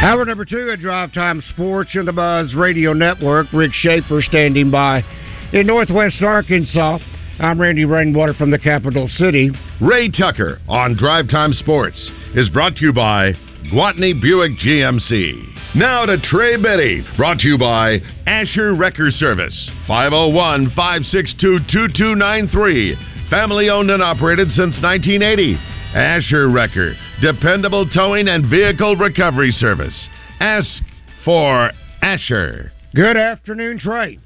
Hour number two at Drive Time Sports in the Buzz Radio Network. Rick Schaefer standing by in Northwest Arkansas. I'm Randy Rainwater from the capital city. Ray Tucker on Drive Time Sports is brought to you by Gwatney Buick GMC. Now to Trey Biddy, brought to you by Asher Wrecker Service, 501 562 2293. Family owned and operated since 1980. Asher Wrecker, dependable towing and vehicle recovery service. Ask for Asher. Good afternoon, Trey.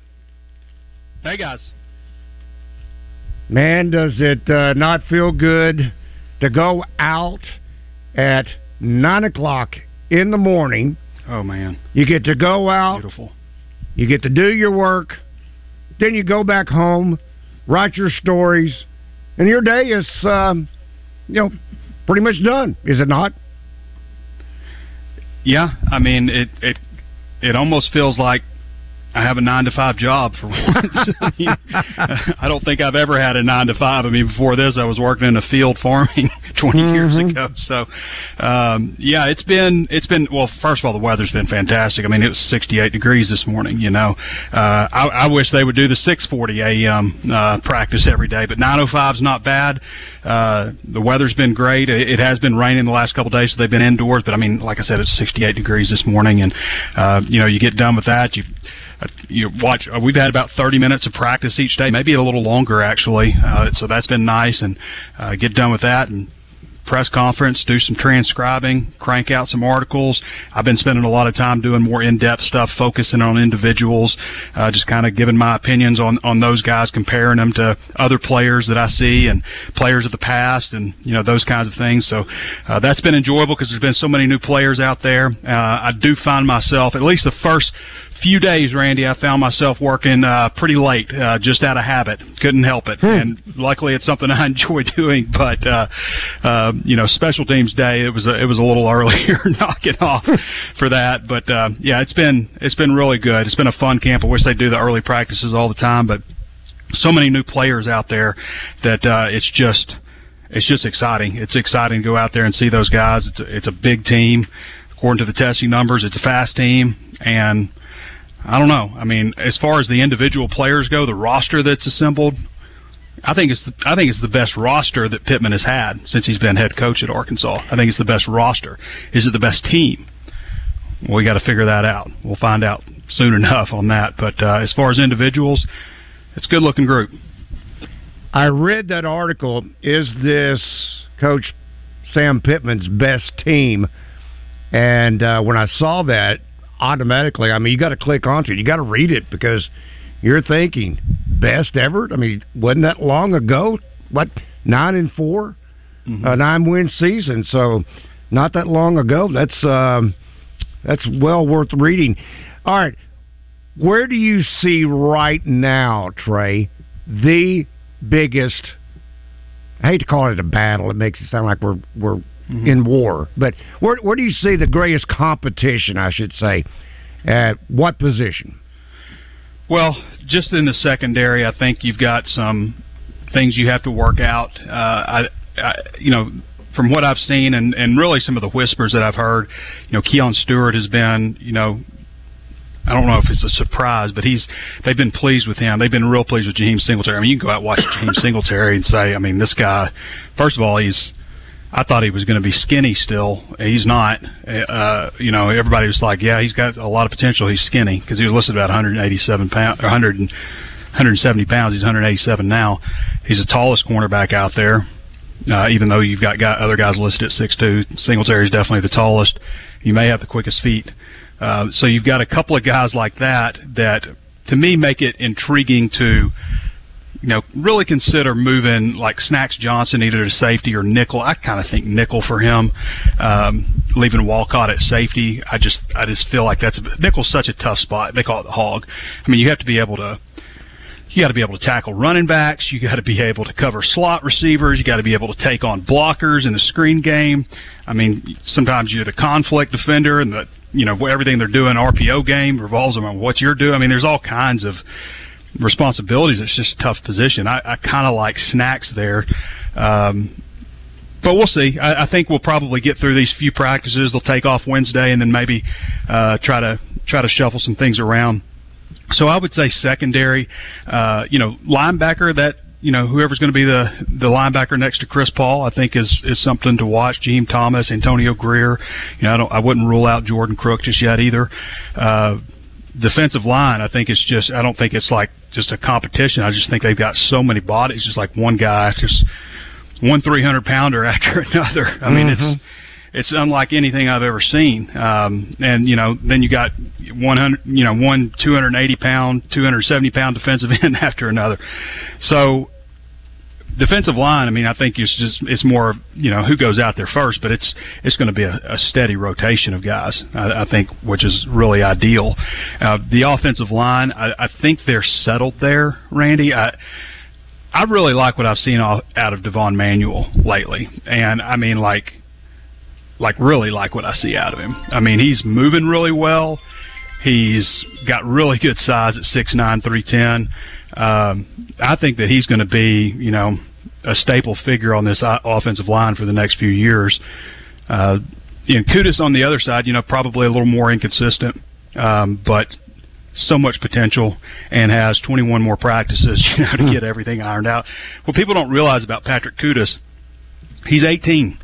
Hey, guys. Man, does it uh, not feel good to go out at 9 o'clock in the morning? Oh, man. You get to go out. Beautiful. You get to do your work. Then you go back home, write your stories, and your day is, um, you know, pretty much done, is it not? Yeah, I mean it. It it almost feels like I have a nine to five job for once. I, mean, I don't think I've ever had a nine to five. I mean, before this, I was working in a field farming 20 Mm-hmm. years ago. So, um, yeah, it's been it's been well. First of all, the weather's been fantastic. I mean, it was 68 degrees this morning. You know, uh, I, I wish they would do the 6:40 a.m. Uh, practice every day, but 9:05 is not bad. Uh, the weather's been great. It, it has been raining the last couple of days, so they've been indoors. But I mean, like I said, it's 68 degrees this morning, and uh, you know, you get done with that, you you watch. Uh, we've had about 30 minutes of practice each day, maybe a little longer actually. Uh, so that's been nice, and uh, get done with that and press conference, do some transcribing, crank out some articles. I've been spending a lot of time doing more in-depth stuff, focusing on individuals, uh, just kind of giving my opinions on on those guys, comparing them to other players that I see and players of the past, and you know those kinds of things. So uh, that's been enjoyable because there's been so many new players out there. Uh, I do find myself, at least the first few days, Randy, I found myself working uh, pretty late, uh, just out of habit. Couldn't help it, and luckily it's something I enjoy doing. But uh, uh, you know, special teams day, it was a, it was a little earlier knocking off for that. But uh, yeah, it's been it's been really good. It's been a fun camp. I wish they do the early practices all the time, but so many new players out there that uh, it's just it's just exciting. It's exciting to go out there and see those guys. It's a, it's a big team. According to the testing numbers, it's a fast team, and I don't know. I mean, as far as the individual players go, the roster that's assembled, I think it's the, I think it's the best roster that Pittman has had since he's been head coach at Arkansas. I think it's the best roster. Is it the best team? We got to figure that out. We'll find out soon enough on that. But uh, as far as individuals, it's a good looking group. I read that article. Is this Coach Sam Pittman's best team? And uh, when I saw that, automatically, I mean, you got to click onto it. You got to read it because you're thinking best ever. I mean, wasn't that long ago? What nine and 4 a nine win season? So not that long ago. That's um, that's well worth reading. All right, where do you see right now, Trey, the biggest? I hate to call it a battle. It makes it sound like we're we're in war. But where where do you see the greatest competition? I should say. At what position? Well, just in the secondary, I think you've got some things you have to work out. Uh, I, I, you know, from what I've seen and, and really some of the whispers that I've heard, you know, Keon Stewart has been, you know, I don't know if it's a surprise, but he's they've been pleased with him. They've been real pleased with Jaheim Singletary. I mean, you can go out and watch Jaheim Singletary and say, I mean, this guy. First of all, he's I thought he was going to be skinny still. He's not. Uh, you know, everybody was like, yeah, he's got a lot of potential. He's skinny because he was listed about 187 pounds, 100 and 170 pounds. He's 187 now. He's the tallest cornerback out there. Uh, even though you've got guy, other guys listed at 6'2", Singletary is definitely the tallest. You may have the quickest feet. Uh, so you've got a couple of guys like that that, to me, make it intriguing to, you know, really consider moving like Snacks Johnson either to safety or nickel. I kind of think nickel for him, um, leaving Walcott at safety. I just, I just feel like that's a, nickel's such a tough spot. They call it the hog. I mean, you have to be able to you got to be able to tackle running backs. You got to be able to cover slot receivers. You got to be able to take on blockers in the screen game. I mean, sometimes you're the conflict defender, and the you know everything they're doing RPO game revolves around what you're doing. I mean, there's all kinds of responsibilities. It's just a tough position. I, I kind of like snacks there. Um, but we'll see. I, I think we'll probably get through these few practices. They'll take off Wednesday, and then maybe uh, try to try to shuffle some things around so I would say secondary, uh, you know, linebacker that you know whoever's going to be the the linebacker next to Chris Paul, I think is is something to watch. Jaheim Thomas, Antonio Greer, you know, I don't I wouldn't rule out Jordan Crook just yet either. Uh, defensive line, I think it's just I don't think it's like just a competition. I just think they've got so many bodies, just like one guy, just one three hundred pounder after another. I mean, mm-hmm. it's it's unlike anything I've ever seen. Um, and you know, then you got 100, you know, one 280 pound, 270 pound defensive end after another. So defensive line, I mean, I think it's just it's more you know who goes out there first, but it's it's going to be a, a steady rotation of guys. I, I think, which is really ideal. Uh, the offensive line, I, I think they're settled there, Randy. I I really like what I've seen out of Devon Manuel lately, and I mean like like really like what I see out of him. I mean, he's moving really well. He's got really good size at six nine, three ten. Um, I think that he's going to be, you know, a staple figure on this offensive line for the next few years. Uh, you know, on the other side, you know, probably a little more inconsistent, um, but so much potential and has 21 more practices, you know, to hmm. get everything ironed out. What people don't realize about Patrick Kutas, he's 18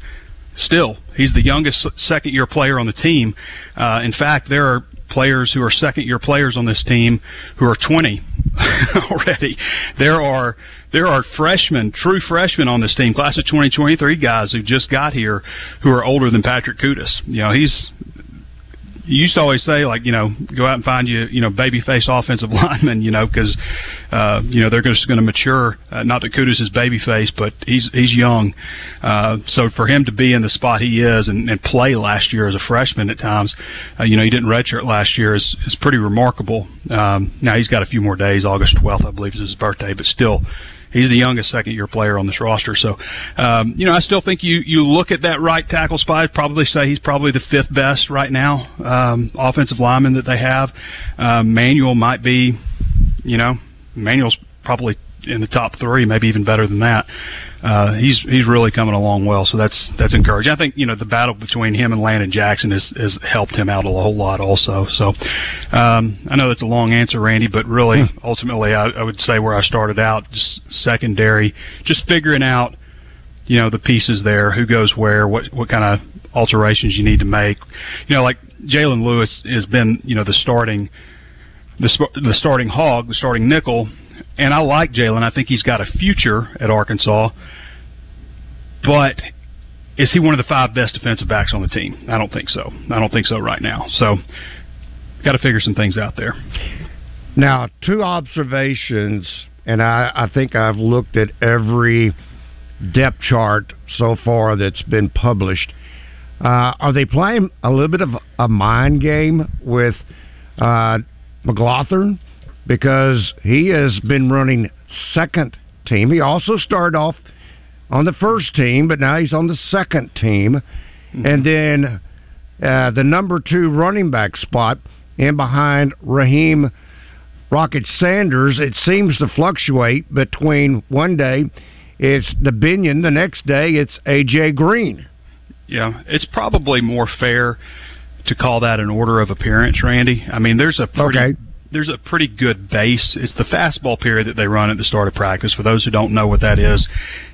still, he's the youngest second year player on the team. Uh, in fact, there are players who are second year players on this team who are 20 already. There are there are freshmen, true freshmen on this team, class of 2023 guys who just got here who are older than Patrick Kutas. You know, he's you used to always say like you know go out and find you you know baby face offensive linemen you know because uh, you know they're just going to mature. Uh, not that Kutas is baby face, but he's he's young. Uh, so for him to be in the spot he is and, and play last year as a freshman at times, uh, you know he didn't redshirt last year is is pretty remarkable. Um, now he's got a few more days. August 12th, I believe, is his birthday, but still he's the youngest second year player on this roster. So, um, you know, I still think you you look at that right tackle spot, probably say he's probably the fifth best right now um, offensive lineman that they have. Um, Manuel might be, you know, Manuel's probably in the top three, maybe even better than that. Uh, he's he's really coming along well, so that's that's encouraging. I think you know the battle between him and Landon Jackson has has helped him out a whole lot also. So um, I know that's a long answer, Randy, but really hmm. ultimately I, I would say where I started out, just secondary, just figuring out you know the pieces there, who goes where, what what kind of alterations you need to make. You know, like Jalen Lewis has been you know the starting the the starting hog, the starting nickel, and I like Jalen. I think he's got a future at Arkansas, but is he one of the five best defensive backs on the team? I don't think so. I don't think so right now. So, got to figure some things out there. Now, two observations, and I, I think I've looked at every depth chart so far that's been published. Uh, are they playing a little bit of a mind game with uh, McGlothern because he has been running second team. He also started off on the first team, but now he's on the second team. Mm-hmm. And then uh, the number two running back spot in behind Raheim Rocket Sanders, it seems to fluctuate between one day it's Dubinion, the next day it's AJ Green. Yeah, it's probably more fair to call that an order of appearance, Randy. I mean, there's a pretty, Okay. There's a pretty good base. It's the fastball period that they run at the start of practice. For those who don't know what that is,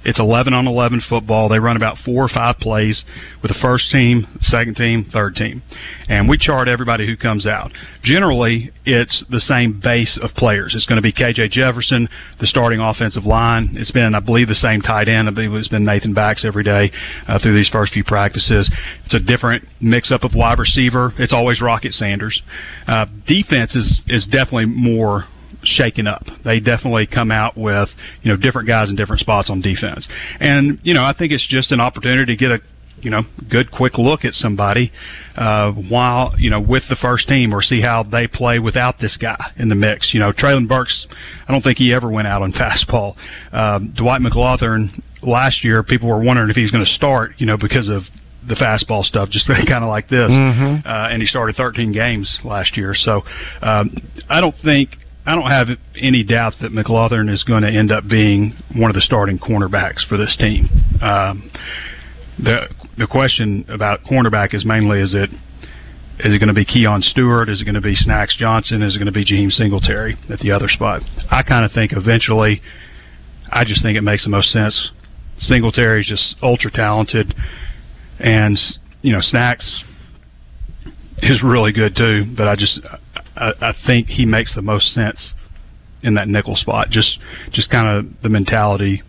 it's 11 on 11 football. They run about four or five plays with the first team, second team, third team, and we chart everybody who comes out. Generally, it's the same base of players. It's going to be KJ Jefferson, the starting offensive line. It's been, I believe, the same tight end. I believe it's been Nathan Bax every day uh, through these first few practices. It's a different mix-up of wide receiver. It's always Rocket Sanders. Uh, defense is is definitely more shaken up. They definitely come out with you know different guys in different spots on defense, and you know I think it's just an opportunity to get a you know good quick look at somebody uh, while you know with the first team or see how they play without this guy in the mix. You know Treylon Burks, I don't think he ever went out on fastball. Um, Dwight McGlothern last year, people were wondering if he was going to start, you know, because of the fastball stuff, just kind of like this. Mhm. Uh, and he started 13 games last year, so um, I don't think I don't have any doubt that McGlothern is going to end up being one of the starting cornerbacks for this team. Um, the the question about cornerback is mainly is it is it going to be Keon Stewart? Is it going to be Snacks Johnson? Is it going to be Jaheim Singletary at the other spot? I kind of think eventually, I just think it makes the most sense. Singletary is just ultra talented, and you know Snacks is really good too. But I just I, I think he makes the most sense in that nickel spot. Just just kind of the mentality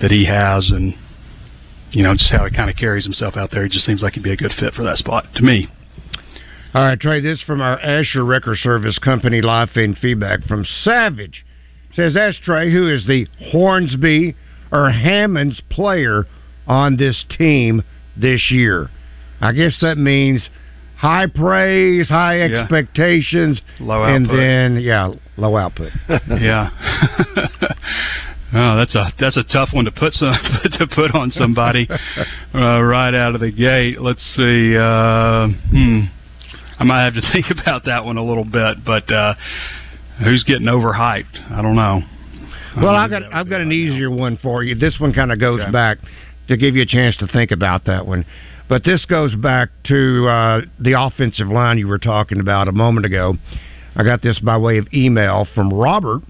that he has, and you know just how he kind of carries himself out there. He just seems like he'd be a good fit for that spot to me. All right, Trey, this from our Asher Wrecker Service Company live feed feedback from Savage. Says, ask Trey, who is the Hornsby or Hammonds player on this team this year? I guess that means high praise, high Yeah. expectations, Low and then, yeah, low output. yeah. oh, that's a that's a tough one to put some to put on somebody uh, right out of the gate. Let's see. Uh, hmm. I might have to think about that one a little bit, but uh, who's getting overhyped? I don't know. Well, don't I've got who that would I've got an right now. easier one for you. This one kind of goes Okay. back to give you a chance to think about that one. But this goes back to uh, the offensive line you were talking about a moment ago. I got this by way of email from Robert.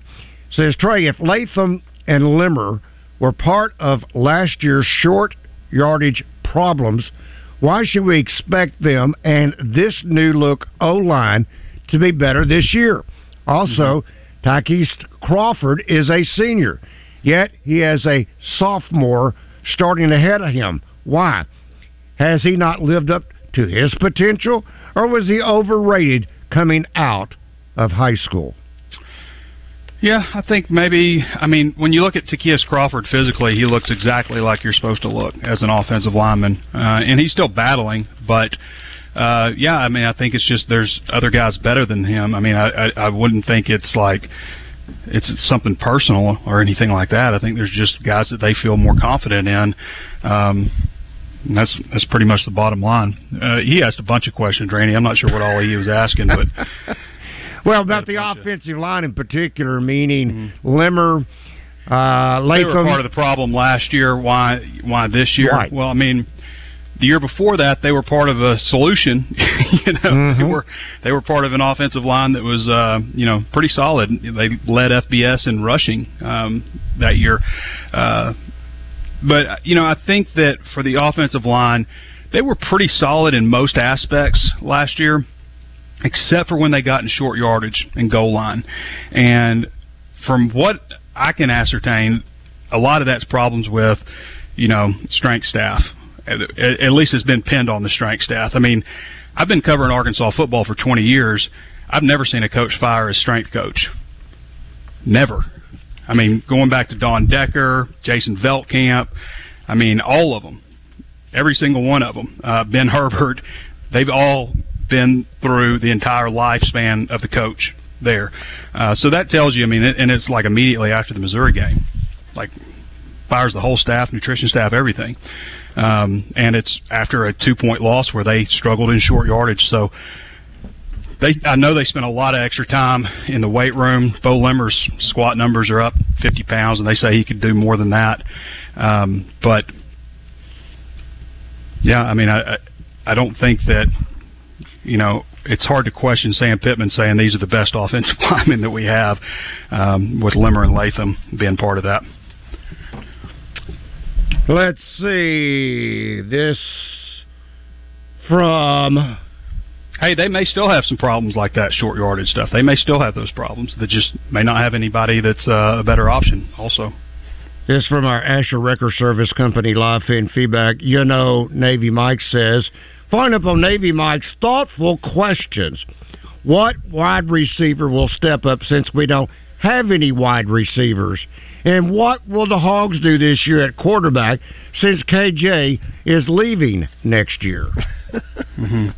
Says Trey, if Latham and Limmer were part of last year's short yardage problems, why should we expect them and this new look O line to be better this year? Also, Ty'Kieast Crawford is a senior, yet he has a sophomore starting ahead of him. Why? Has he not lived up to his potential, or was he overrated coming out of high school? Yeah, I think maybe. I mean, when you look at Ty'Kieast Crawford physically, he looks exactly like you're supposed to look as an offensive lineman, uh, and he's still battling. But uh, yeah, I mean, I think it's just there's other guys better than him. I mean, I, I, I wouldn't think it's like it's something personal or anything like that. I think there's just guys that they feel more confident in. Um, and that's that's pretty much the bottom line. Uh, he asked a bunch of questions, Randy. I'm not sure what all he was asking, but Well, about the bunch of- offensive line in particular, meaning Limmer, uh, they were part of the problem last year. Why? Why this year? Right. Well, I mean, the year before that, they were part of a solution. you know, they Mhm. were they were part of an offensive line that was uh, you know pretty solid. They led FBS in rushing um, that year. Uh, but you know, I think that for the offensive line, they were pretty solid in most aspects last year, except for when they got in short yardage and goal line. And from what I can ascertain, a lot of that's problems with, you know, strength staff. At, least it's been pinned on the strength staff. I mean, I've been covering Arkansas football for 20 years. I've never seen a coach fire a strength coach. Never. I mean, going back to Don Decker, Jason Veltkamp, I mean, all of them, every single one of them, uh, Ben Herbert, they've all been through the entire lifespan of the coach there. Uh, so that tells you, I mean, it, and it's like immediately after the Missouri game, like fires the whole staff, nutrition staff, everything. Um, and it's after a two point loss where they struggled in short yardage. So they, I know they spent a lot of extra time in the weight room. Beaux Limmer's squat numbers are up 50 pounds, and they say he could do more than that. Um, but yeah, I mean, I, I, I don't think that you know, it's hard to question Sam Pittman saying these are the best offensive linemen that we have, um, with Limmer and Latham being part of that. Let's see this from. Hey, they may still have some problems like that short yardage stuff. They may still have those problems. They just may not have anybody that's uh, a better option. Also, this from our Asher Wrecker Service Company live fan feedback. You know, Navy Mike says, following up on Navy Mike's thoughtful questions. What wide receiver will step up since we don't have any wide receivers? And what will the Hogs do this year at quarterback since KJ is leaving next year? mm-hmm.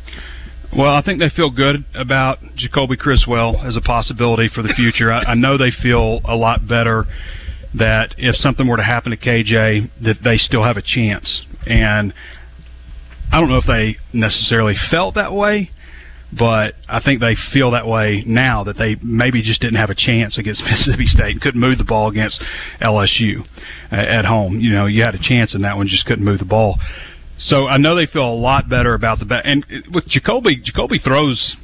Well, I think they feel good about Jacoby Criswell as a possibility for the future. I, I know they feel a lot better that if something were to happen to KJ, that they still have a chance. And I don't know if they necessarily felt that way, but I think they feel that way now that they maybe just didn't have a chance against Mississippi State and couldn't move the ball against LSU uh, at home. You know, you had a chance in that one, just couldn't move the ball. So I know they feel a lot better about the bet. And with Jacoby, Jacoby throws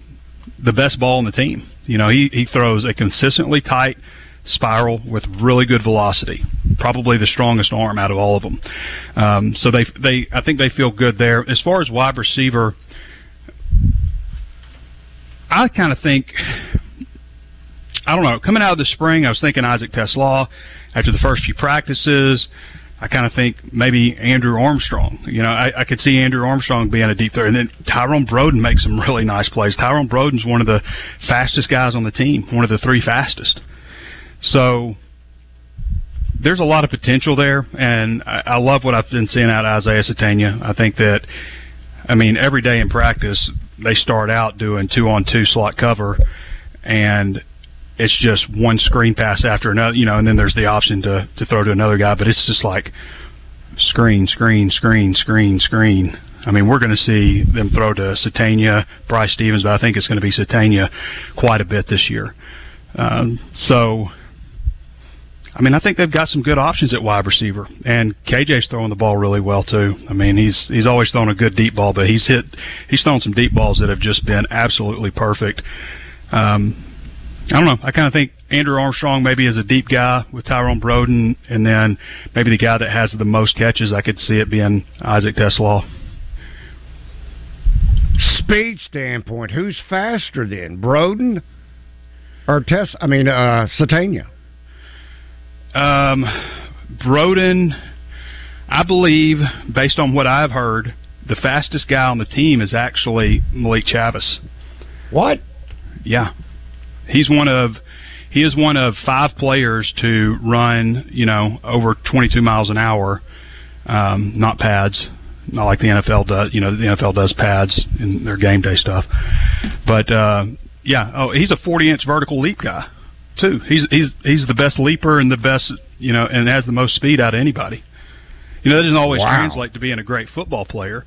the best ball in the team. You know, he he throws a consistently tight spiral with really good velocity. Probably the strongest arm out of all of them. Um, so they they I think they feel good there. As far as wide receiver, I kind of think I don't know. Coming out of the spring, I was thinking Isaac TeSlaa after the first few practices. I kind of think maybe Andrew Armstrong. You know, I, I could see Andrew Armstrong being a deep threat, and then Tyrone Broden makes some really nice plays. Tyrone Broden's one of the fastest guys on the team, one of the three fastest. So there's a lot of potential there, and I, I love what I've been seeing out of Isaiah Sategna. I think that, I mean, every day in practice they start out doing two on two slot cover, and it's just one screen pass after another, you know, and then there's the option to to throw to another guy, but it's just like screen, screen, screen, screen, screen. I mean, we're going to see them throw to Sategna, Bryce Stevens, but I think it's going to be Sategna quite a bit this year. Um, so I mean, I think they've got some good options at wide receiver, and KJ's throwing the ball really well too. I mean, he's he's always thrown a good deep ball, but he's hit he's thrown some deep balls that have just been absolutely perfect. Um, I don't know. I kind of think Andrew Armstrong maybe is a deep guy with Tyrone Broden, and then maybe the guy that has the most catches. I could see it being Isaac TeSlaa. Speed standpoint, who's faster then, Broden or Tess? I mean, uh, Sategna. Um, Broden, I believe, based on what I've heard, the fastest guy on the team is actually Malik Chavis. What? Yeah, he's one of he is one of five players to run you know over 22 miles an hour, um, not pads, not like the NFL does. You know, the NFL does pads in their game day stuff, but uh, yeah, oh, he's a 40 inch vertical leap guy too. He's he's he's the best leaper and the best you know, and has the most speed out of anybody. You know, that doesn't always wow. translate to being a great football player.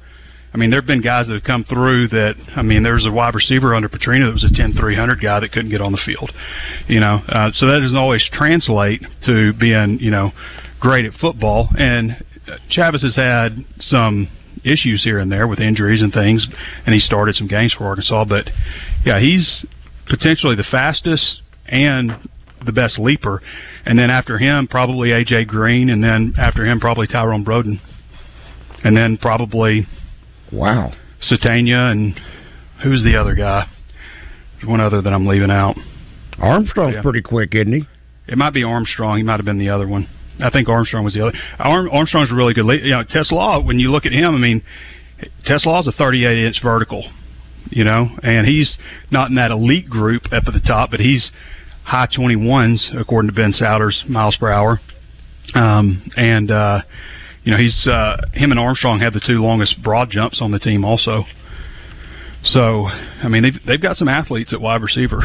I mean, there have been guys that have come through that. I mean, there was a wide receiver under Petrino that was a ten three hundred guy that couldn't get on the field. You know, uh, so that doesn't always translate to being you know great at football. And Chavis has had some issues here and there with injuries and things, and he started some games for Arkansas. But yeah, he's potentially the fastest and the best leaper. And then after him, probably AJ Green, and then after him, probably Tyrone Broden, and then probably wow Sategna and who's the other guy? There's one other that I'm leaving out. Armstrong's yeah. pretty quick, isn't he? It might be Armstrong. He might have been the other one. I think Armstrong was the other. Arm, Armstrong's a really good. You know, TeSlaa. When you look at him, I mean, TeSlaa's a 38 inch vertical. You know, and he's not in that elite group up at the top, but he's high 21s according to Ben Souders miles per hour. Um, and uh, you know he's uh, him and Armstrong have the two longest broad jumps on the team also. So I mean they've they've got some athletes at wide receiver.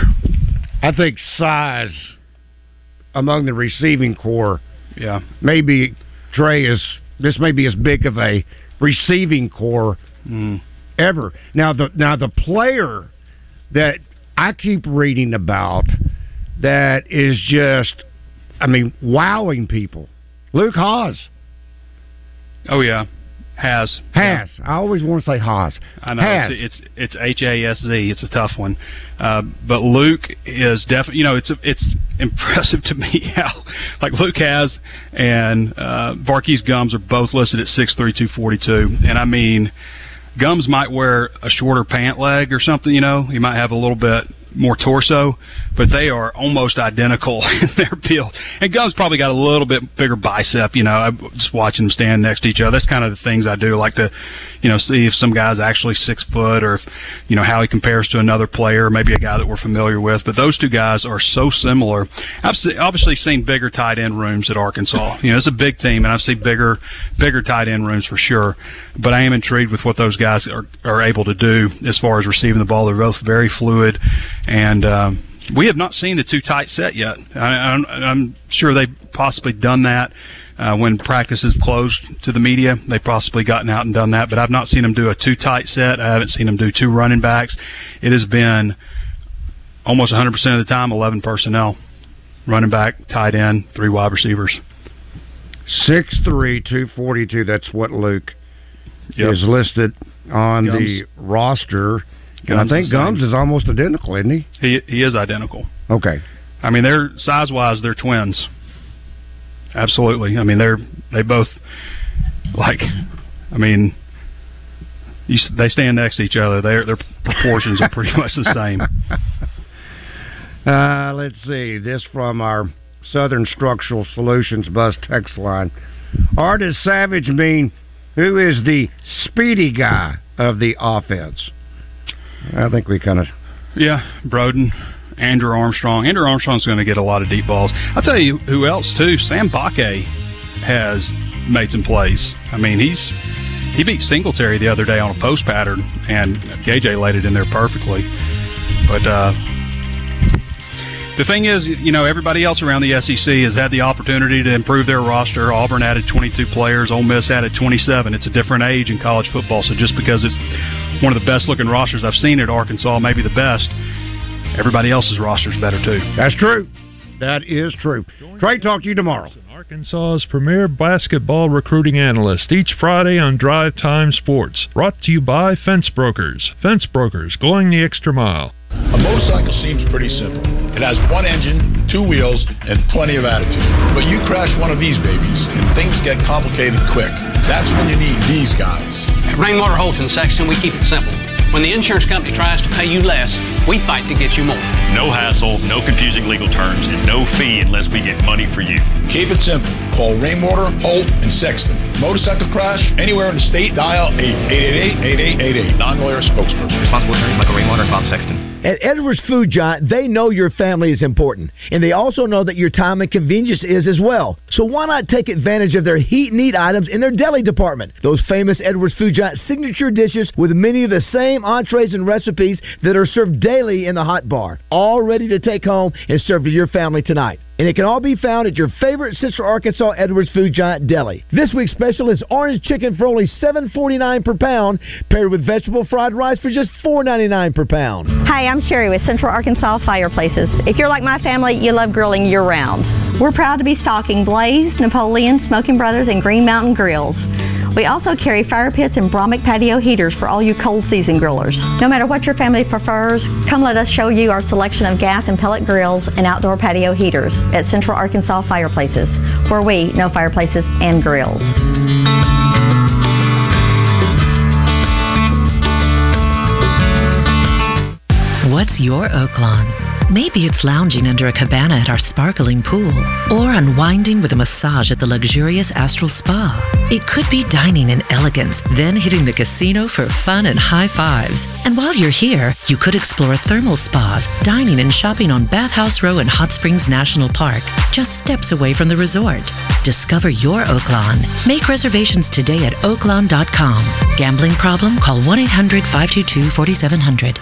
I think size among the receiving corps. Yeah, maybe Trey is this may be as big of a receiving corps mm. ever. Now the now the player that I keep reading about that is just, I mean, wowing people. Luke Hasz. Oh yeah, Has has. Yeah. I always want to say Haas. I know has. it's it's, it's H A S Z. It's a tough one, uh, but Luke is definitely. You know, it's it's impressive to me how like Luke Hasz and uh, Var'Keyes Gumms are both listed at six three two forty two, and I mean. Gums might wear a shorter pant leg or something, you know. He might have a little bit more torso, but they are almost identical in their build. And Gumms probably got a little bit bigger bicep. You know, I'm just watching them stand next to each other. That's kind of the things I do. Like to, you know, see if some guy's actually six foot, or if, you know how he compares to another player, maybe a guy that we're familiar with. But those two guys are so similar. I've obviously seen bigger tight end rooms at Arkansas. You know, it's a big team, and I've seen bigger, bigger tight end rooms for sure. But I am intrigued with what those guys are are able to do as far as receiving the ball. They're both very fluid and um, we have not seen the two tight set yet. I, am sure they've possibly done that uh, when practice is closed to the media. They've possibly gotten out and done that, but I've not seen them do a two tight set. I haven't seen them do two running backs. It has been almost 100% of the time 11 personnel, running back, tight end, three wide receivers. Six three two forty two. That's what Luke yep. is listed on Gumms. the roster. Gumms I think Gumms is almost identical, isn't he? He he is identical. Okay. I mean, they're size wise, they're twins. Absolutely. I mean, they're they both like. I mean, you, they stand next to each other. Their their proportions are pretty much the same. Uh, let's see. This from our Southern Structural Solutions bus text line. Artist Savage mean who is the speedy guy of the offense? I think we kind of. Yeah, Broden, Andrew Armstrong. Andrew Armstrong's going to get a lot of deep balls. I'll tell you who else too. Sam Bakke has made some plays. I mean, he's he beat Singletary the other day on a post pattern, and KJ laid it in there perfectly. But uh, the thing is, you know, everybody else around the SEC has had the opportunity to improve their roster. Auburn added 22 players. Ole Miss added 27. It's a different age in college football. So just because it's one of the best looking rosters I've seen at Arkansas, maybe the best. Everybody else's roster is better too. That's true. That is true. Trey, talk to you tomorrow. Arkansas's premier basketball recruiting analyst each Friday on Drive Time Sports. Brought to you by Fence Brokers. Fence Brokers, going the extra mile. A motorcycle seems pretty simple. It has one engine, two wheels, and plenty of attitude. But you crash one of these babies, and things get complicated quick. That's when you need these guys. At Rainwater Holt and Sexton, we keep it simple. When the insurance company tries to pay you less, we fight to get you more. No hassle, no confusing legal terms, and no fee unless we get money for you. Keep it simple. Call Rainwater, Holt, and Sexton. Motorcycle crash anywhere in the state, dial 888-8888. Non-lawyer spokesperson. Responsible attorney Michael Rainwater and Bob Sexton. At Edwards Food Giant, they know your family is important, and they also know that your time and convenience is as well. So why not take advantage of their heat and eat items in their deli department? Those famous Edwards Food Giant signature dishes with many of the same entrees and recipes that are served daily in the hot bar, all ready to take home and serve to your family tonight and it can all be found at your favorite Central Arkansas Edwards Food Giant Deli. This week's special is orange chicken for only $7.49 per pound, paired with vegetable fried rice for just $4.99 per pound. Hi, I'm Sherry with Central Arkansas Fireplaces. If you're like my family, you love grilling year round. We're proud to be stocking Blaze, Napoleon, Smoking Brothers, and Green Mountain grills. We also carry fire pits and Bromic patio heaters for all you cold season grillers. No matter what your family prefers, come let us show you our selection of gas and pellet grills and outdoor patio heaters at Central Arkansas Fireplaces, where we know fireplaces and grills. What's your Oaklawn? Maybe it's lounging under a cabana at our sparkling pool, or unwinding with a massage at the luxurious Astral Spa. It could be dining in elegance, then hitting the casino for fun and high fives. And while you're here, you could explore thermal spas, dining and shopping on Bathhouse Row in Hot Springs National Park, just steps away from the resort. Discover your Oaklawn. Make reservations today at oaklawn.com. Gambling problem? Call 1 800 522 4700.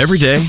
Every day,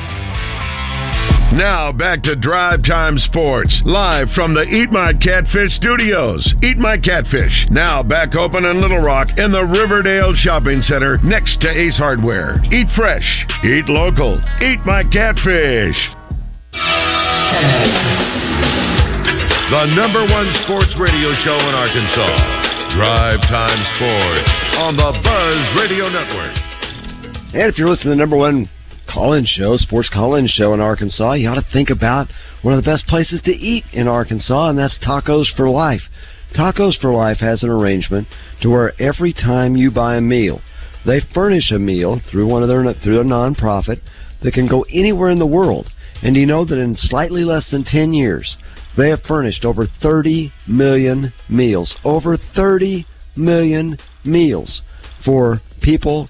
Now back to Drive Time Sports, live from the Eat My Catfish studios. Eat My Catfish, now back open in Little Rock in the Riverdale Shopping Center next to Ace Hardware. Eat fresh, eat local, eat my catfish. The number one sports radio show in Arkansas. Drive Time Sports on the Buzz Radio Network. And if you're listening to the number one call-in show, sports call-in show in Arkansas, you ought to think about one of the best places to eat in Arkansas, and that's Tacos for Life. Tacos for Life has an arrangement to where every time you buy a meal, they furnish a meal through one of their through their nonprofit that can go anywhere in the world. And you know that in slightly less than 10 years, they have furnished over 30 million meals. Over 30 million meals for people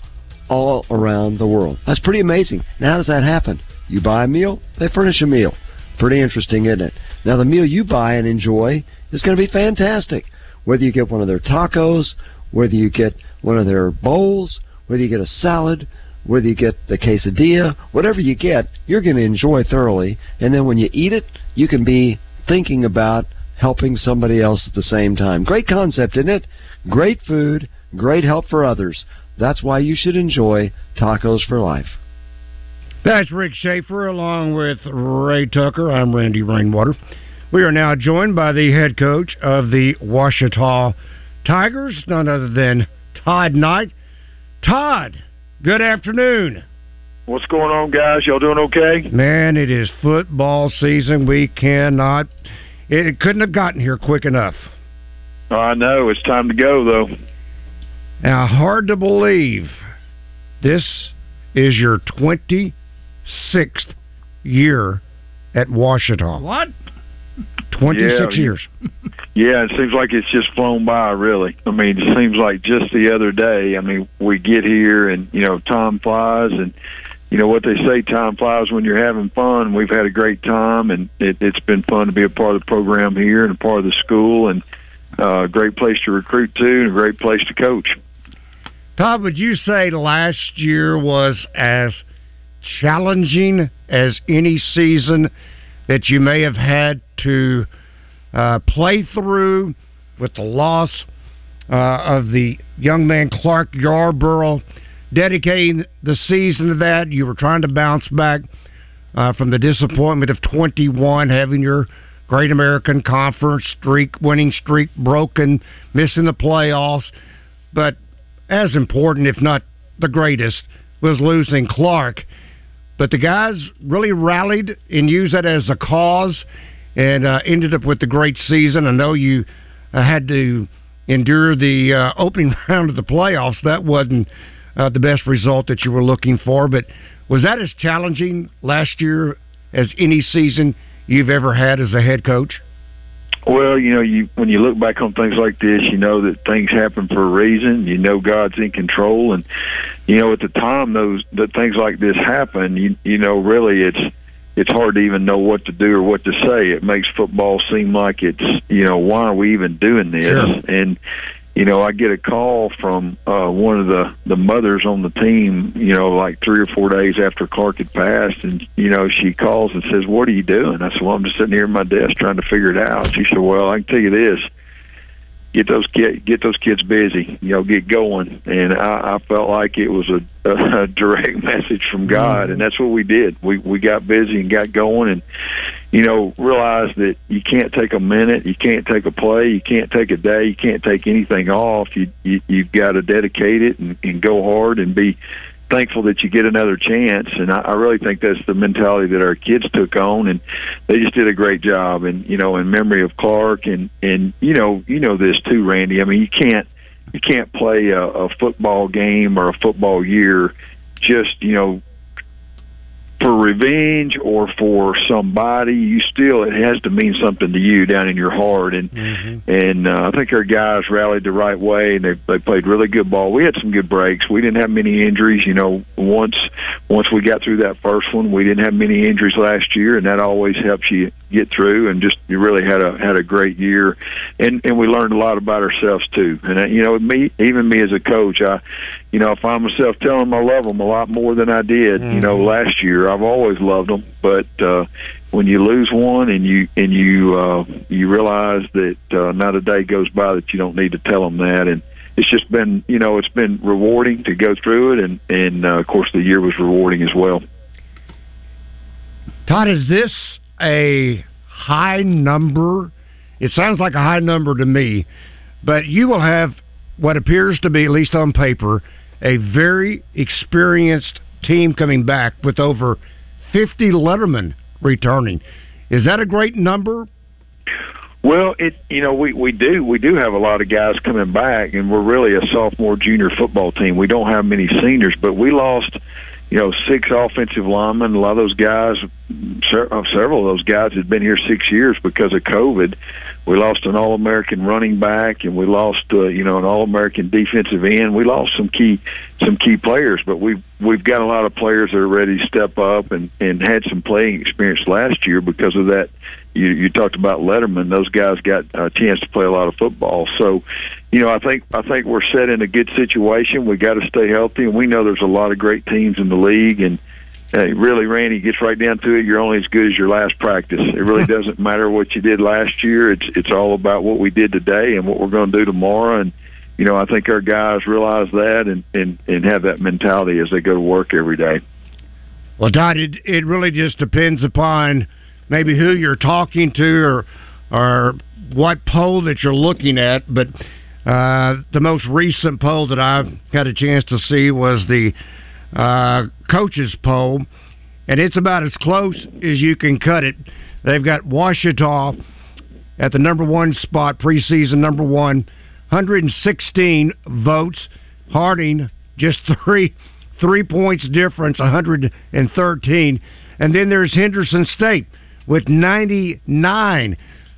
all around the world. That's pretty amazing. Now, how does that happen? You buy a meal, they furnish a meal. Pretty interesting, isn't it? Now, the meal you buy and enjoy is going to be fantastic. Whether you get one of their tacos, whether you get one of their bowls, whether you get a salad, whether you get the quesadilla, whatever you get, you're going to enjoy thoroughly. And then when you eat it, you can be thinking about helping somebody else at the same time. Great concept, isn't it? Great food, great help for others. That's why you should enjoy Tacos for Life. That's Rick Schaefer along with Ray Tucker. I'm Randy Rainwater. We are now joined by the head coach of the Ouachita Tigers, none other than Todd Knight. Todd, good afternoon. What's going on, guys? Y'all doing okay? Man, it is football season. We cannot. It couldn't have gotten here quick enough. I know. It's time to go, though. Now, hard to believe this is your 26th year at Ouachita. What? 26 Yeah, years. Yeah, it seems like it's just flown by, really. I mean, it seems like just the other day. I mean, we get here and, you know, time flies and, you know, what they say, time flies when you're having fun. We've had a great time and it, it's been fun to be a part of the program here and a part of the school and uh, a great place to recruit to and a great place to coach. Todd, would you say last year was as challenging as any season that you may have had to uh, play through with the loss uh, of the young man Clark Yarborough, dedicating the season to that? You were trying to bounce back uh, from the disappointment of 21, having your Great American Conference streak, winning streak broken, missing the playoffs. But as important, if not the greatest, was losing Clark. But the guys really rallied and used that as a cause and uh, ended up with the great season. I know you uh, had to endure the uh, opening round of the playoffs. That wasn't uh, the best result that you were looking for. But was that as challenging last year as any season you've ever had as a head coach? Well, you know, you when you look back on things like this, you know that things happen for a reason. You know God's in control, and you know at the time those that things like this happen, you you know really it's it's hard to even know what to do or what to say. It makes football seem like it's you know why are we even doing this? Sure. And you know I get a call from uh, one of the the mothers on the team, you know, like three or four days after Clark had passed, and you know she calls and says, "What are you doing?" I said, "Well, I'm just sitting here at my desk trying to figure it out." She said, "Well, I can tell you this." Get those kid, get those kids busy, you know, get going, and I, I felt like it was a, a direct message from God, mm-hmm. and that's what we did. We we got busy and got going, and you know, realize that you can't take a minute, you can't take a play, you can't take a day, you can't take anything off. You, you you've got to dedicate it and, and go hard and be thankful that you get another chance. And I, I really think that's the mentality that our kids took on, and they just did a great job. And you know, in memory of Clark, and and you know, you know this too, Randy. I mean, you can't you can't play a, a football game or a football year just you know for revenge or for somebody, you still it has to mean something to you down in your heart. And mm-hmm. and uh, I think our guys rallied the right way, and they they played really good ball. We had some good breaks. We didn't have many injuries. You know, once once we got through that first one, we didn't have many injuries last year, and that always helps you get through. And just you really had a had a great year, and and we learned a lot about ourselves too. And uh, you know, me even me as a coach, I you know, I find myself telling them I love them a lot more than I did, mm-hmm. you know, mm-hmm. last year. I've always loved them, but uh, when you lose one and you and you uh, you realize that uh, not a day goes by that you don't need to tell them that, and it's just been, you know, it's been rewarding to go through it, and and uh, of course the year was rewarding as well. Todd, is this a high number? It sounds like a high number to me, but you will have what appears to be, at least on paper, a very experienced team coming back with over 50 Lettermen returning. Is that a great number? Well, it you know we we do we do have a lot of guys coming back, and we're really a sophomore junior football team. We don't have many seniors, but we lost you know six offensive linemen. A lot of those guys, uh, several of those guys had been here six years because of COVID we lost an All American running back, and we lost uh, you know an All American defensive end. We lost some key some key players, but we've we've got a lot of players that are ready to step up and and had some playing experience last year because of that. You you talked about Letterman; those guys got a chance to play a lot of football. So, you know, I think I think we're set in a good situation. We got to stay healthy, and we know there's a lot of great teams in the league, and Hey, really, Randy gets right down to it. You're only as good as your last practice. It really doesn't matter what you did last year. It's it's all about what we did today and what we're going to do tomorrow. And you know, I think our guys realize that and and and have that mentality as they go to work every day. Well, Todd, it it really just depends upon maybe who you're talking to or or what poll that you're looking at, but. Uh, the most recent poll that I've had a chance to see was the uh, coaches poll, and it's about as close as you can cut it. They've got Ouachita at the number one spot, preseason number one, 116 votes. Harding just three three points difference, 113, and then there's Henderson State with 99.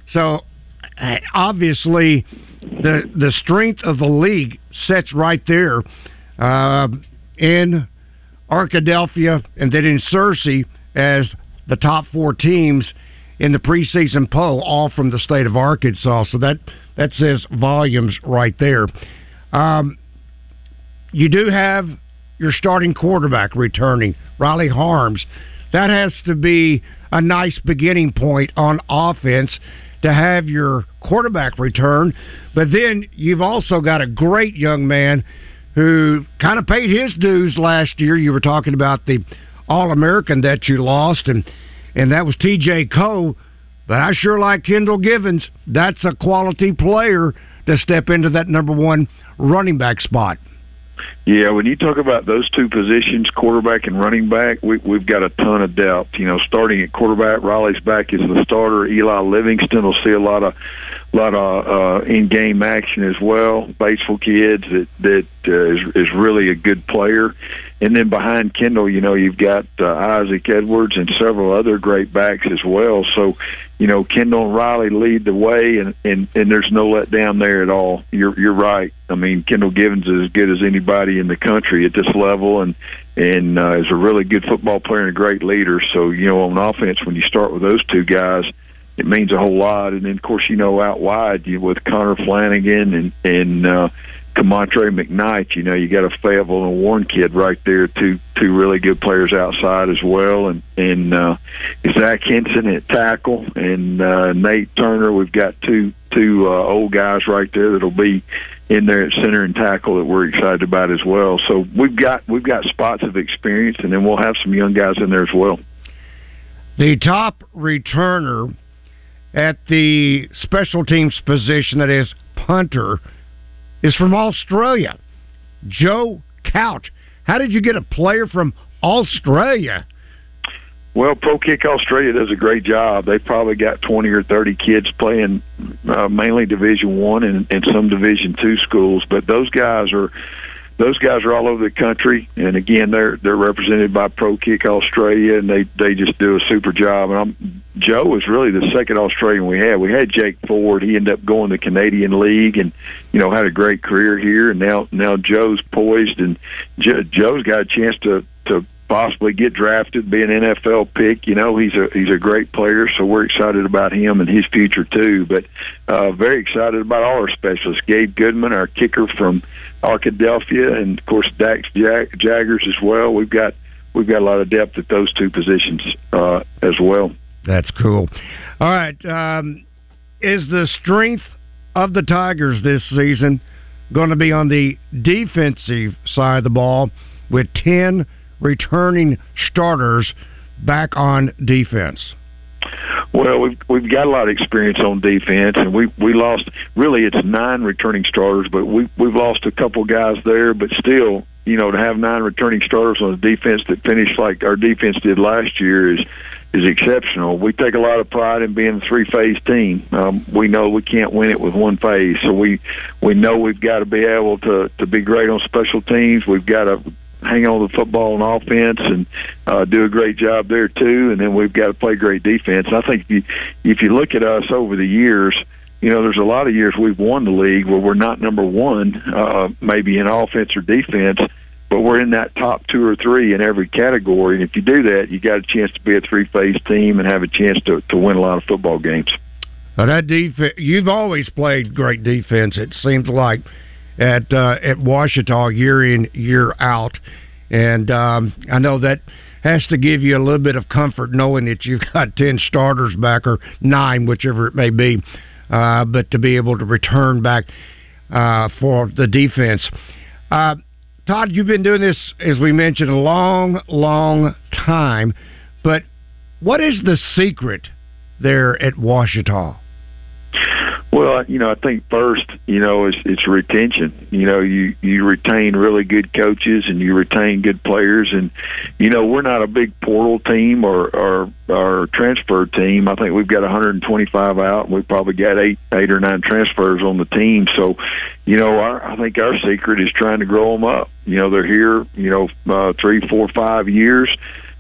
So uh, obviously, the the strength of the league sets right there uh, in Arkadelphia, and then in Searcy as the top four teams in the preseason poll, all from the state of Arkansas. So that that says volumes right there. Um, you do have your starting quarterback returning, Riley Harms. That has to be a nice beginning point on offense to have your quarterback return. But then you've also got a great young man who kind of paid his dues last year. You were talking about the All American that you lost, and and that was T.J. Cole. But I sure like Kendall Givens. That's a quality player to step into that number one running back spot. Yeah, when you talk about those two positions, quarterback and running back, we, we've got a ton of depth. You know, starting at quarterback, Riley's back is the starter. Eli Livingston will see a lot of lot of uh, in-game action as well. Batesville kids that that uh, is is really a good player, and then behind Kendall, you know, you've got uh, Isaac Edwards and several other great backs as well. So, you know, Kendall and Riley lead the way, and and and there's no let down there at all. You're you're right. I mean, Kendall Givens is as good as anybody in the country at this level, and and uh, is a really good football player and a great leader. So, you know, on offense, when you start with those two guys it means a whole lot. And then, of course, you know, out wide you with Connor Flanagan and and uh, Comontre McKnight. You know, you got a Fayetteville and Warren kid right there, two two really good players outside as well, and and uh, Zach Henson at tackle and uh, Nate Turner. We've got two two uh, old guys right there that'll be in there at center and tackle that we're excited about as well. So we've got we've got spots of experience, and then we'll have some young guys in there as well. The top returner at the special teams position, that is punter, is from Australia. Joe Couch. How did you get a player from Australia? Well, Pro Kick Australia does a great job. They've probably got twenty or thirty kids playing uh, mainly Division One and, and some Division Two schools, but those guys are those guys are all over the country, and again, they're they're represented by Pro Kick Australia, and they they just do a super job. And I'm, Joe was really the second Australian we had. We had Jake Ford. He ended up going to the Canadian League, and you know had a great career here. And now now Joe's poised, and jo- Joe's got a chance to to possibly get drafted, be an NFL pick. You know, he's a he's a great player, so we're excited about him and his future too. But uh, very excited about all our specialists. Gabe Goodman, our kicker from Arkadelphia, and of course Dax Jag- Jaggers as well. We've got we've got a lot of depth at those two positions uh, as well. That's cool. All right, um, is the strength of the Tigers this season going to be on the defensive side of the ball with ten returning starters back on defense? Well, we've we've got a lot of experience on defense, and we we lost. Really, it's nine returning starters, but we we've lost a couple guys there. But still, you know, to have nine returning starters on a defense that finished like our defense did last year is is exceptional. We take a lot of pride in being a three phase team. Um, we know we can't win it with one phase, so we we know we've got to be able to to be great on special teams. We've got to hang on the football on offense and uh, do a great job there too. And then we've got to play great defense. And I think if you if you look at us over the years, you know, there's a lot of years we've won the league where we're not number one, uh, maybe in offense or defense, but we're in that top two or three in every category. And if you do that, you got a chance to be a three phase team and have a chance to to win a lot of football games. Now that defense, you've always played great defense. It seems like at uh, at Ouachita year in year out, and um, I know that has to give you a little bit of comfort knowing that you've got ten starters back or nine, whichever it may be, uh, but to be able to return back uh, for the defense. Uh, Todd, you've been doing this as we mentioned a long, long time, but what is the secret there at Ouachita? Well, you know, I think first, you know, it's, it's retention. You know, you you retain really good coaches and you retain good players, and you know, we're not a big portal team or or, or transfer team. I think we've got 125 out, and we've probably got eight eight or nine transfers on the team. So, you know, our, I think our secret is trying to grow them up. You know, they're here, you know, uh, three, four, five years.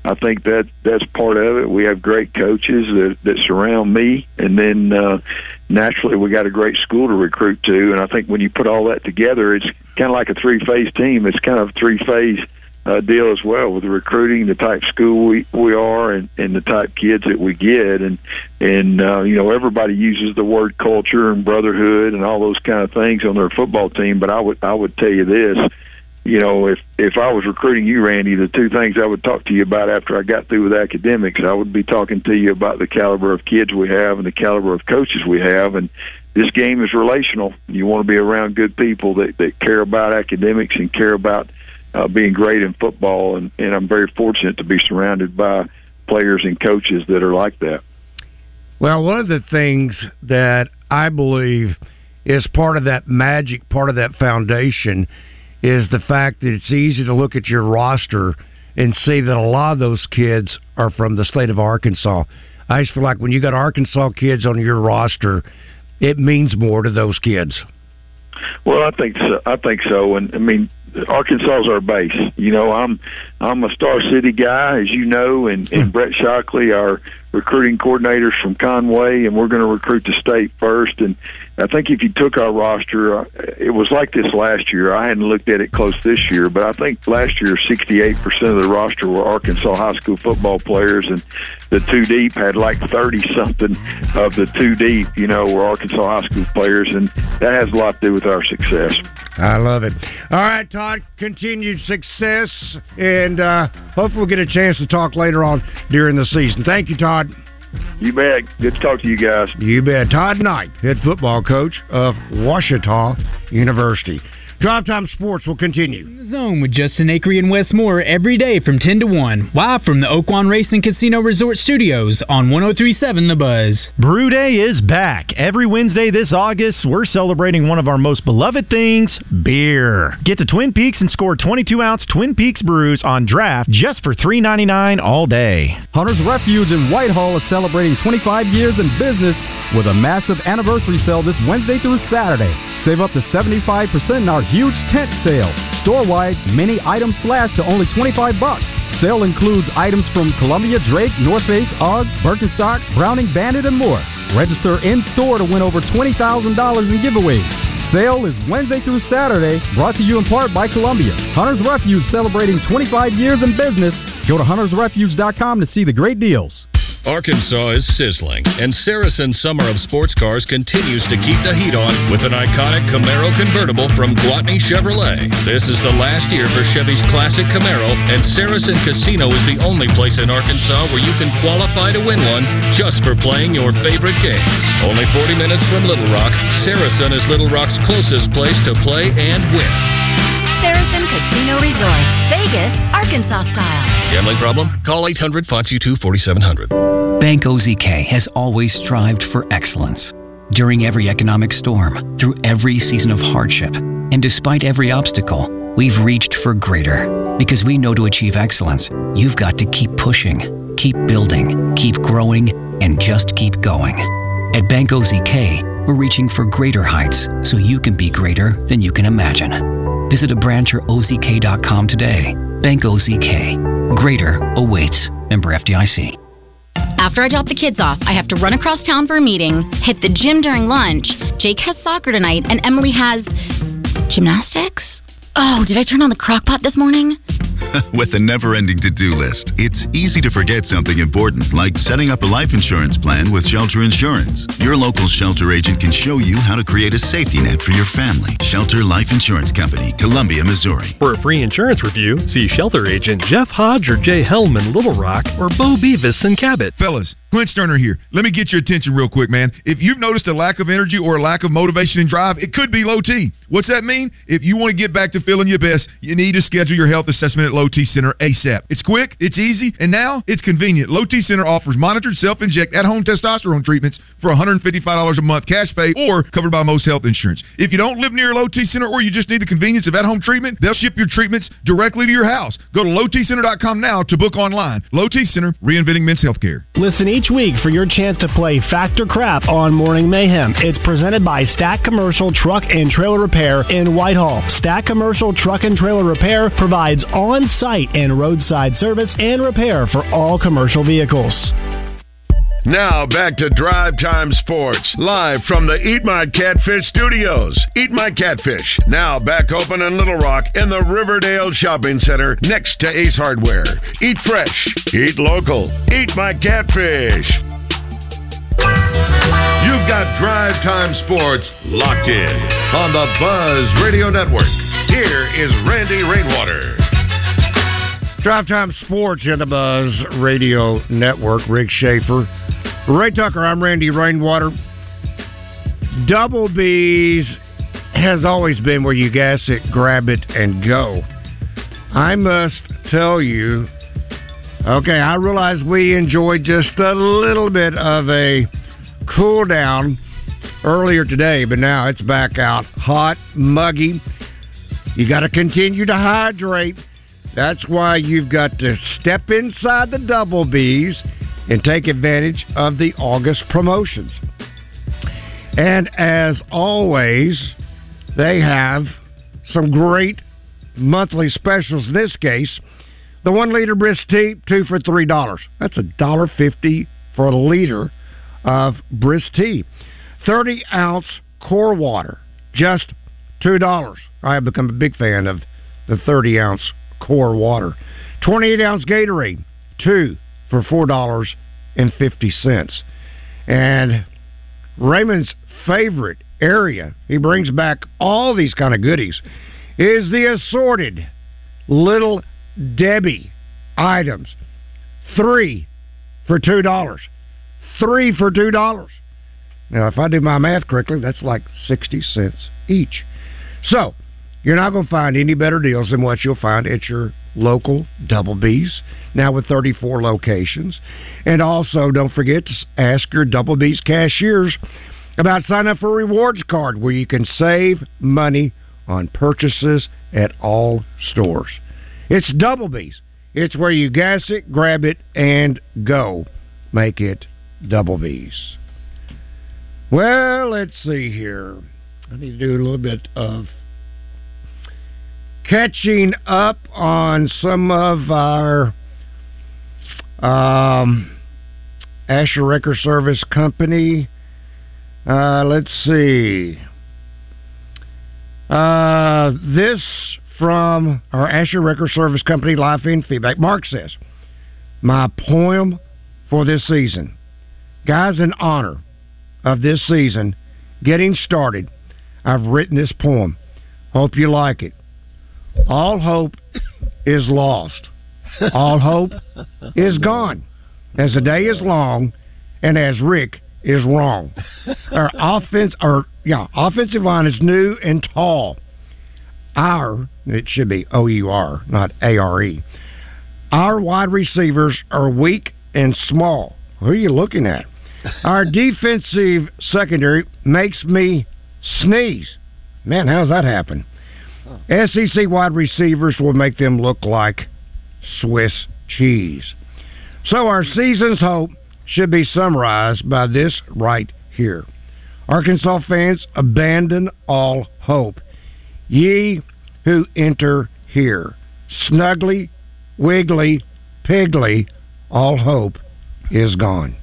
I think that that's part of it. We have great coaches that that surround me, and then uh, naturally we got a great school to recruit to. And I think when you put all that together, it's kind of like a three phase team. It's kind of three phase uh, deal as well with the recruiting, the type school we we are, and and the type kids that we get, and and uh, you know everybody uses the word culture and brotherhood and all those kind of things on their football team. But I would I would tell you this you know, if if I was recruiting you, Randy, the two things I would talk to you about after I got through with academics, I would be talking to you about the caliber of kids we have and the caliber of coaches we have, and this game is relational. You want to be around good people that that care about academics and care about uh, being great in football, and and I'm very fortunate to be surrounded by players and coaches that are like that. Well, one of the things that I believe is part of that magic, part of that foundation is the fact that it's easy to look at your roster and see that a lot of those kids are from the state of Arkansas. I just feel like when you got Arkansas kids on your roster, it means more to those kids. Well, I think so. I think so, and I mean, Arkansas is our base. You know, I'm I'm a Star City guy, as you know, and, and hmm. Brett Shockley, our recruiting coordinators from Conway, and we're going to recruit the state first. And I think if you took our roster, uh, it was like this last year. I hadn't looked at it close this year, but I think last year 68% of the roster were Arkansas high school football players, and the two deep had like 30 something of the two deep, you know, were Arkansas high school players, and that has a lot to do with our success. I love it. All right, Todd, continued success, and uh, hopefully we'll get a chance to talk later on during the season. Thank you, Todd. You bet. Good to talk to you guys. You bet. Todd Knight, head football coach of Ouachita University. Drive Time Sports will continue. Zone with Justin Acri and Wes Moore every day from 10 to 1. Live from the Oaklawn Racing Casino Resort Studios on 1037 The Buzz. Brew Day is back. Every Wednesday this August, we're celebrating one of our most beloved things beer. Get to Twin Peaks and score 22 ounce Twin Peaks brews on draft just for $3.99 all day. Hunter's Refuge in Whitehall is celebrating 25 years in business with a massive anniversary sale this Wednesday through Saturday. Save up to 75% in our huge tent sale. Store-wide, many items slashed to only 25 bucks. Sale includes items from Columbia, Drake, North Face, UGG, Birkenstock, Browning Bandit, and more. Register in-store to win over $20,000 in giveaways. Sale is Wednesday through Saturday, brought to you in part by Columbia. Hunter's Refuge celebrating 25 years in business. Go to huntersrefuge.com to see the great deals. Arkansas is sizzling, and Saracen Summer of Sports Cars continues to keep the heat on with an iconic Camaro convertible from Gwatney Chevrolet. This is the last year for Chevy's classic Camaro, and Saracen Casino is the only place in Arkansas where you can qualify to win one just for playing your favorite games. Only 40 minutes from Little Rock, Saracen is Little Rock's closest place to play and win. Saracen Casino Resort, Vegas, Arkansas style. Gambling problem? Call 800 522 4700. Bank OZK has always strived for excellence. During every economic storm, through every season of hardship, and despite every obstacle, we've reached for greater. Because we know to achieve excellence, you've got to keep pushing, keep building, keep growing, and just keep going. At Bank OZK, we're reaching for greater heights so you can be greater than you can imagine. Visit a branch or OZK.com today. Bank OZK. Greater awaits. Member FDIC. After I drop the kids off, I have to run across town for a meeting, hit the gym during lunch. Jake has soccer tonight, and Emily has gymnastics. Oh, did I turn on the crock pot this morning? With a never ending to do list, it's easy to forget something important like setting up a life insurance plan with Shelter Insurance. Your local shelter agent can show you how to create a safety net for your family. Shelter Life Insurance Company, Columbia, Missouri. For a free insurance review, see shelter agent Jeff Hodge or Jay Hellman, Little Rock, or Bo Beavis in Cabot. Fellas, Clint Sterner here. Let me get your attention real quick, man. If you've noticed a lack of energy or a lack of motivation and drive, it could be low T. What's that mean? If you want to get back to feeling your best, you need to schedule your health assessment at Low T Center ASAP. It's quick, it's easy, and now it's convenient. Low T Center offers monitored self-inject at-home testosterone treatments for $155 a month cash pay mm. or covered by most health insurance. If you don't live near a Low T Center or you just need the convenience of at-home treatment, they'll ship your treatments directly to your house. Go to lowtcenter.com now to book online. Low T Center, reinventing men's healthcare. Listen each week for your chance to play Fact or Crap on Morning Mayhem. It's presented by Stack Commercial Truck and Trailer Repair in Whitehall. Stack Commercial Truck and Trailer Repair provides on-site and roadside service and repair for all commercial vehicles. Now back to Drive Time Sports, live from the Eat My Catfish studios. Eat My Catfish, now back open in Little Rock in the Riverdale Shopping Center next to Ace Hardware. Eat fresh, eat local, eat my catfish. You've got Drive Time Sports locked in on the Buzz Radio Network. Here is Randy Rainwater. Drive Time Sports in the Buzz Radio Network. Rick Schaefer, Ray Tucker. I'm Randy Rainwater. Double B's has always been where you gas it, grab it, and go. I must tell you. Okay, I realize we enjoyed just a little bit of a cool down earlier today, but now it's back out hot, muggy. You got to continue to hydrate. That's why you've got to step inside the Double B's and take advantage of the August promotions. And as always, they have some great monthly specials. In this case, the one liter brisk tea, two for three dollars. That's a dollar fifty for a liter of brisk tea. Thirty ounce core water, just two dollars. I have become a big fan of the thirty ounce core water. 28 ounce Gatorade, two for $4.50. And Raymond's favorite area, he brings back all these kind of goodies, is the assorted Little Debbie items. Three for $2. Three for $2. Now, if I do my math correctly, that's like 60 cents each. So, You're not going to find any better deals than what you'll find at your local Double B's, now with 34 locations. And also, don't forget to ask your Double B's cashiers about signing up for a rewards card where you can save money on purchases at all stores. It's Double B's. It's where you gas it, grab it, and go. Make it Double B's. Well, let's see here. I need to do a little bit of catching up on some of our um, Asher Wrecker Service Company. Uh, let's see. Uh, this from our Asher Wrecker Service Company live feed feedback. Mark says, "My poem for this season, guys, in honor of this season getting started, I've written this poem. Hope you like it. All hope is lost. All hope is gone. As the day is long, and as Rick is wrong. Our offense, our yeah, offensive line is new and tall. Our it should be O U R, not A R E. Our wide receivers are weak and small. Who are you looking at? Our defensive secondary makes me sneeze. Man, how's that happen? SEC wide receivers will make them look like Swiss cheese. So our season's hope should be summarized by this right here. Arkansas fans, abandon all hope. Ye who enter here, snugly, wiggly, pigly, all hope is gone.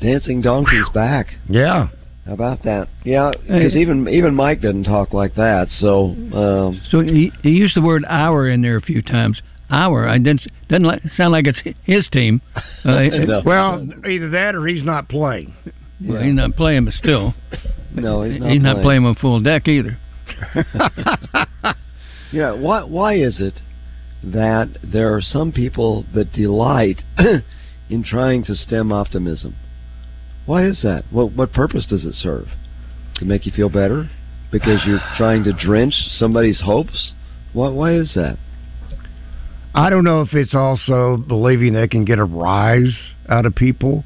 Dancing Donkey's back. Yeah. How about that? Yeah, because even even Mike doesn't talk like that. So um, So he, he used the word hour in there a few times. Hour. I didn't doesn't like, sound like it's his team. Uh, Well, either that or he's not playing. well, he's not playing, but still, no, he's not. he's not playing on full deck either. Yeah, why why is it that there are some people that delight in trying to stem optimism? Why is that? What what purpose does it serve? To make you feel better? Because you're trying to drench somebody's hopes? Why why is that? I don't know if it's also believing they can get a rise out of people,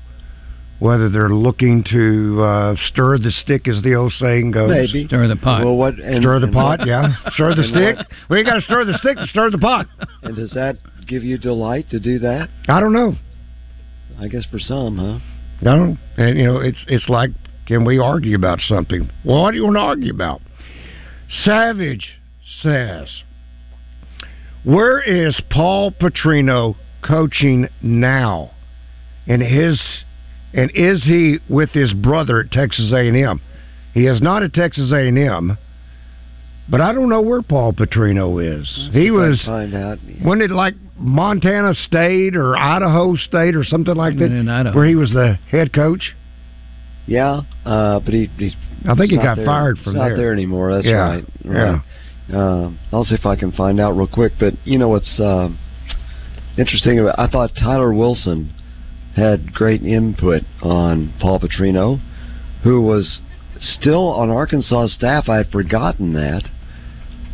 whether they're looking to uh, stir the stick, as the old saying goes. Maybe. Stir the pot. Well, what and, stir the and pot, what- yeah. Stir the and stick. what- Well, you got to stir the stick to stir the pot. and does that give you delight to do that? I don't know. I guess for some, huh? No, and you know it's it's like can we argue about something? Well, what do you want to argue about? Savage says, "Where is Paul Petrino coaching now? And his and is he with his brother at Texas A&M? He is not at Texas A&M, but I don't know where Paul Petrino is. he was find out. wasn't it like Montana State or Idaho State or something like that, In Idaho. where he was the head coach? Yeah, uh, but he, he's. I think he got there. fired from he's there. Not there anymore. That's Yeah, right. right. Uh, I'll see if I can find out real quick. But you know what's uh, interesting? About, I thought Tyler Wilson had great input on Paul Petrino, who was still on Arkansas staff. I had forgotten that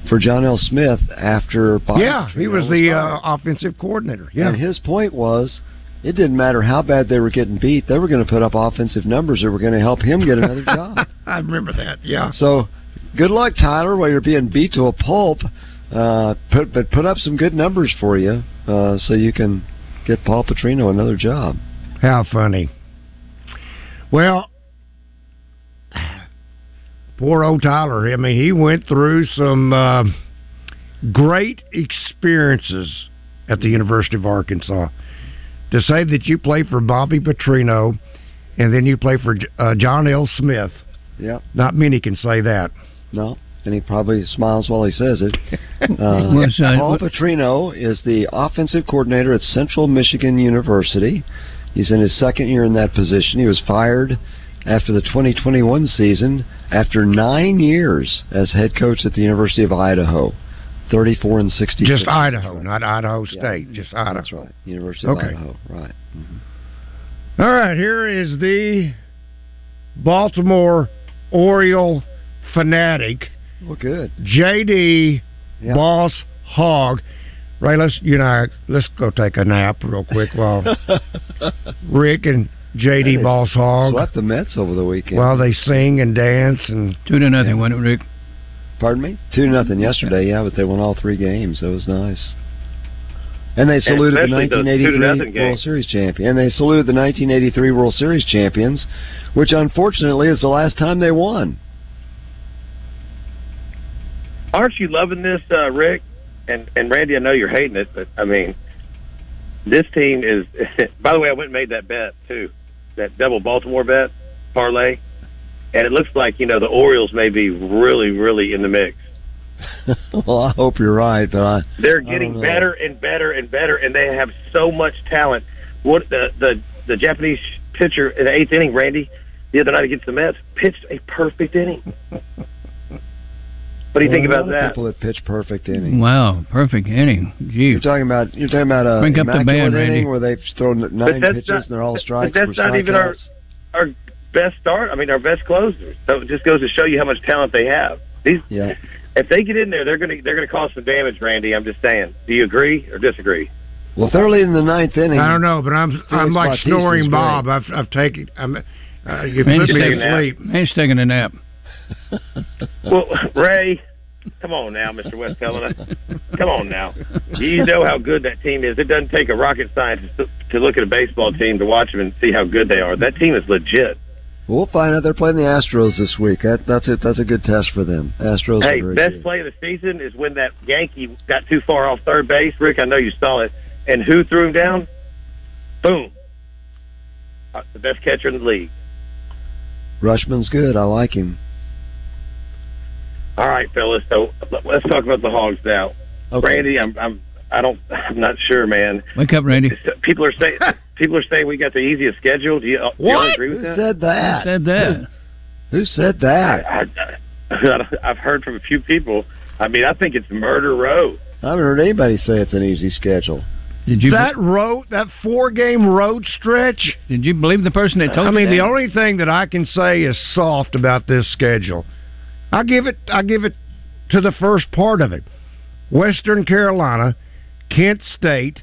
for John L. Smith after. Bob yeah, he Petrino was the uh, offensive coordinator. Yeah, And his point was, it didn't matter how bad they were getting beat; they were going to put up offensive numbers that were going to help him get another job. I remember that. Yeah. So, good luck, Tyler, while you're being beat to a pulp. Uh, put but put up some good numbers for you, uh, so you can get Paul Petrino another job. How funny. Well, poor old Tyler. I mean, he went through some uh, great experiences at the University of Arkansas. To say that you play for Bobby Petrino and then you play for uh, John L. Smith, Yeah, not many can say that. no, and he probably smiles while he says it. Uh, Well, so- Paul Petrino is the offensive coordinator at Central Michigan University. He's in his second year in that position. He was fired after the 2021 season after nine years as head coach at the University of Idaho. 34 and 66. Just Idaho, not Idaho State. Just Idaho. That's right. University of Okay. Idaho. Right. Mm-hmm. All right, here is the Baltimore Oriole fanatic Well, good. JD, Boss Hog. Ray, let's you and I let's go take a nap real quick while Rick and JD They Boss Hog. Swept the Mets over the weekend. While they sing and dance and two to nothing, wasn't it, Rick? Pardon me? Two nothing yesterday, yeah, but they won all three games. That was nice. And they saluted the especially those two to nothing 1983 World. Series champion. And they saluted the 1983 World Series champions, which unfortunately is the last time they won. Aren't you loving this, uh, Rick? And and Randy, I know you're hating it, but I mean, this team is. by the way, I went and made that bet too, that double Baltimore bet parlay, and it looks like you know the Orioles may be really, really in the mix. well, I hope you're right, but I They're getting know. better and better and better, and they have so much talent. What the the the Japanese pitcher in the eighth inning, Randy, the other night against the Mets, pitched a perfect inning. What do you think Well, a about lot of that? People that pitch perfect innings. Wow, perfect inning. Gee. You're talking about you're talking about a Crank up the immaculate band, inning Randy. where they've thrown nine pitches not- and they're all strikes. but that's for not even our our best start. I mean, our best closers. So it just goes to show you how much talent they have. These, yeah. if they get in there, they're gonna they're gonna cause some damage, Randy. I'm just saying. Do you agree or disagree? Well, if they're the ninth inning. I don't know, but I'm I'm like Bautista's snoring great. Bob. I've I've taken I'm uh, you Man's put me to sleep. Man's taking a nap. Well, Ray, come on now, Mr. West Helena. Come on now. You know how good that team is. It doesn't take a rocket scientist to, to look at a baseball team to watch them and see how good they are. That team is legit. We'll find out. They're playing the Astros this week. That, that's it. That's a good test for them. Astros. Hey, best good. play of the season is when that Yankee got too far off third base. Rick, I know you saw it. And who threw him down? Boom. Uh, the best catcher in the league. Rutschman's good. I like him. All right, fellas. So let's talk about the Hogs now. Randy, I'm, I'm, I don't, I'm not sure, man. Wake up, Randy. People are saying, people are saying we got the easiest schedule. Do you, do you all What? agree with Who that? said that? Who said that? Who said that? I, I, I've heard from a few people. I mean, I think it's murder row. I haven't heard anybody say it's an easy schedule. Did you that road that four game road stretch? Did you believe the person that told you? I you mean, the only thing that I can say is soft about this schedule. I give it. I give it to the first part of it. Western Carolina, Kent State.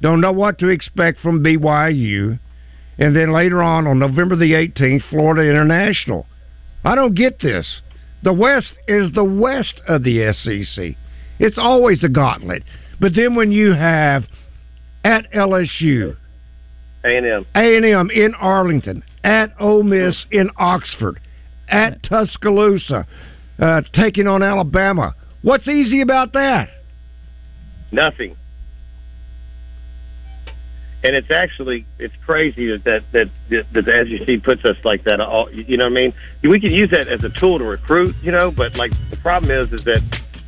Don't know what to expect from BYU, and then later on on November the 18th, Florida International. I don't get this. The West is the West of the SEC. It's always a gauntlet. But then when you have at LSU, A&M. a&M in Arlington, at Ole Miss in Oxford, at Tuscaloosa, uh, taking on Alabama. What's easy about that? Nothing. And it's actually it's crazy that that that, that the SEC puts us like that. All you know, what I mean, we can use that as a tool to recruit, you know. But like the problem is, is that,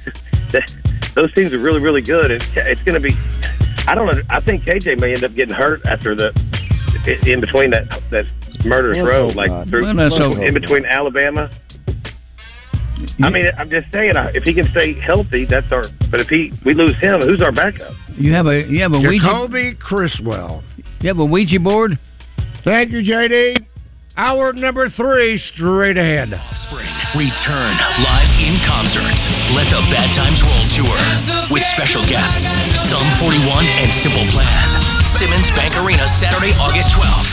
that those teams are really really good. And it's going to be. I don't. know. I think KJ may end up getting hurt after the in between that that murderous Let's road, like not. through Well, let's in between Alabama. I mean, I'm just saying, if he can stay healthy, that's our. But if he we lose him, who's our backup? You have a you have a Ouija. Jacoby Criswell. You have a Ouija board. Thank you, JD. Hour number three, straight ahead. Spring Return live in concert. Let the Bad Times Roll tour with special guests Sum 41 and Simple Plan. Simmons Bank Arena Saturday, August 12th.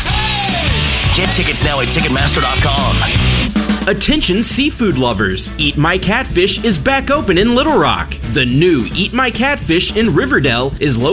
Get tickets now at Ticketmaster.com. Attention seafood lovers! Eat My Catfish is back open in Little Rock. The new Eat My Catfish in Riverdale is located